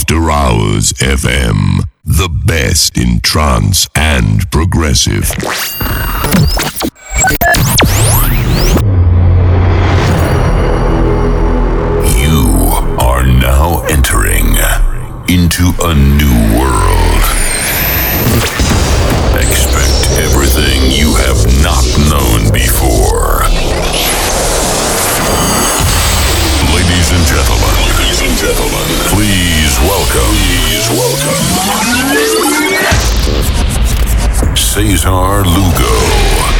After Hours FM. The best in trance and progressive. You are now entering into a new world. Expect everything you have not known before. Ladies and gentlemen, ladies and gentlemen, please welcome, please welcome. Cesar Lugo.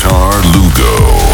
Guitar Lugo.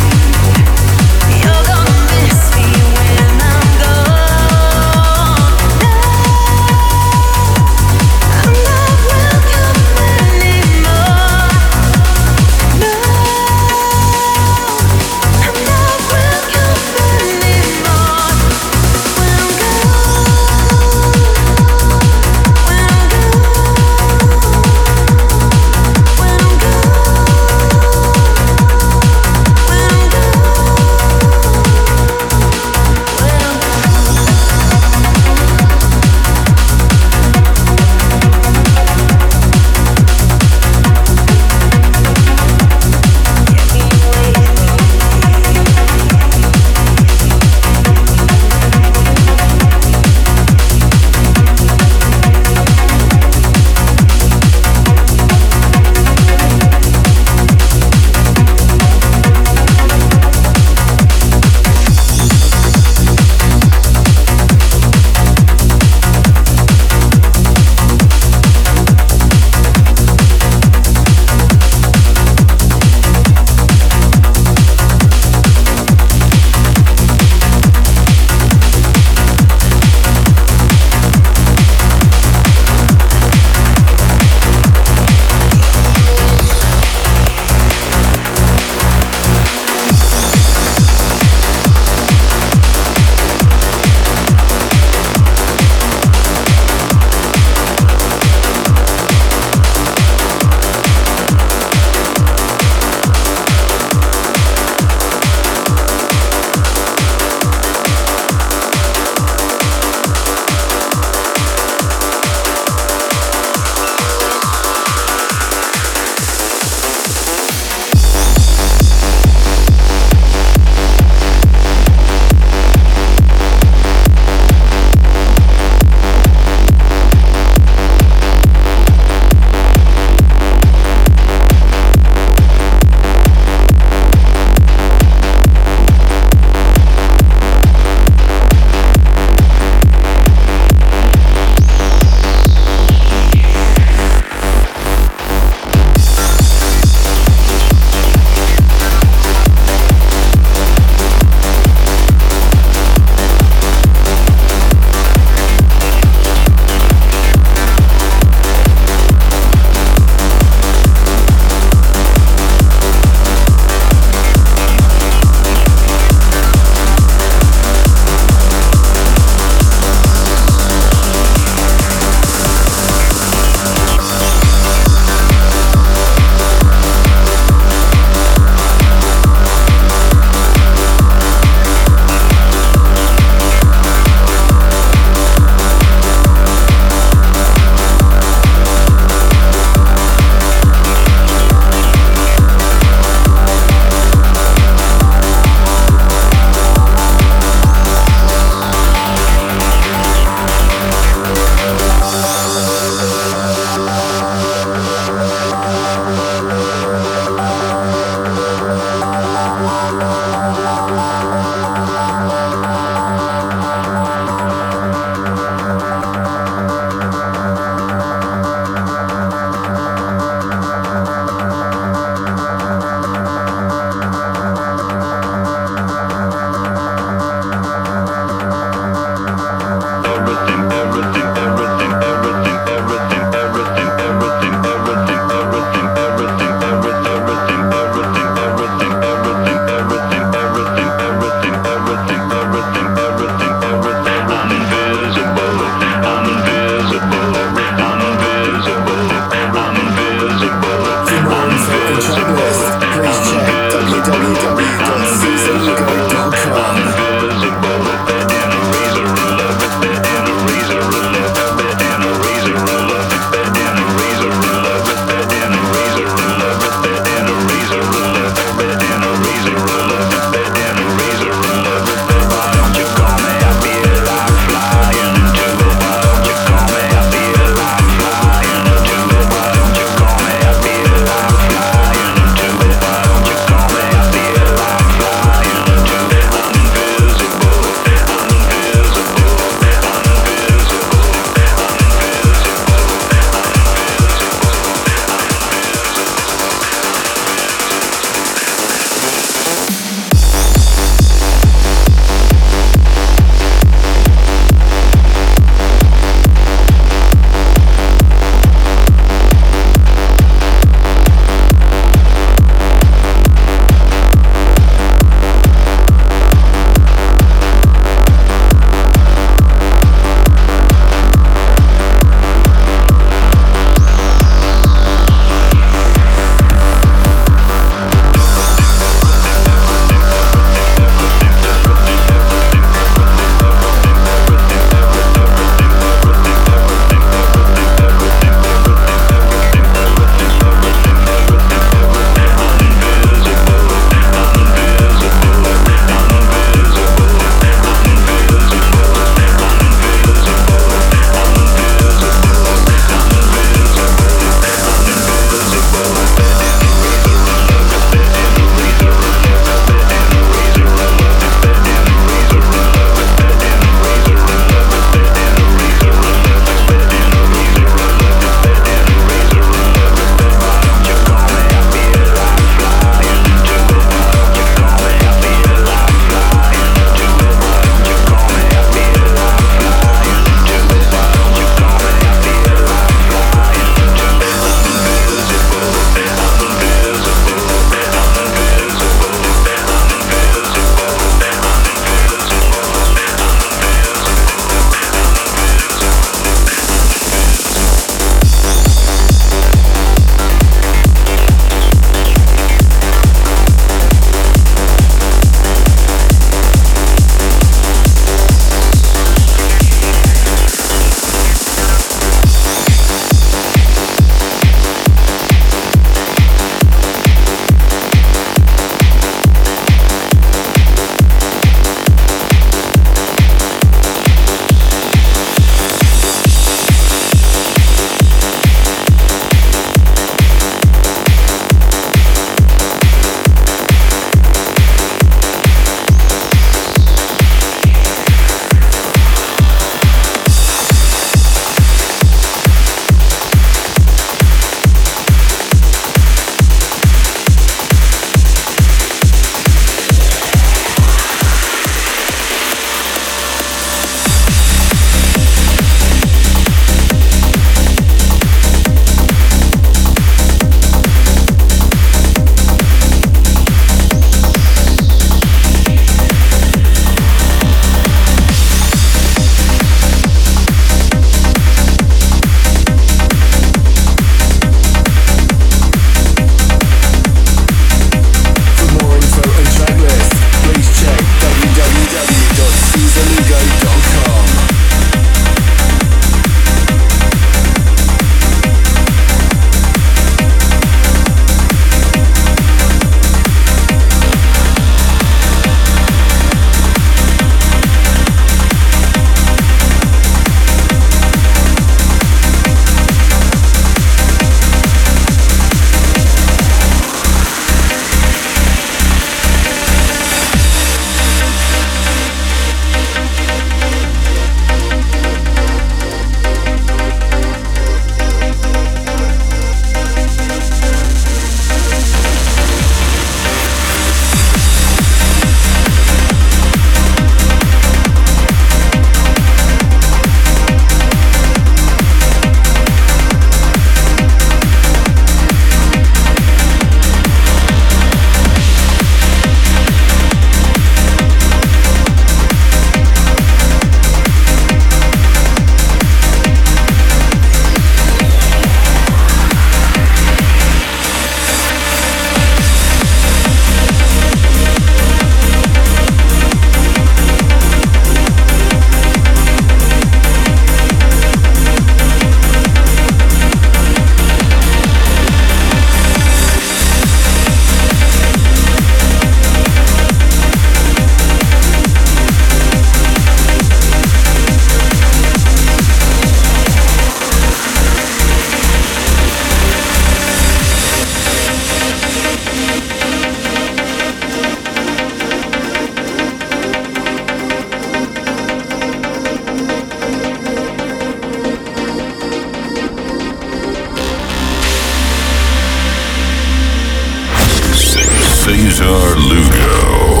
Cesar Lugo.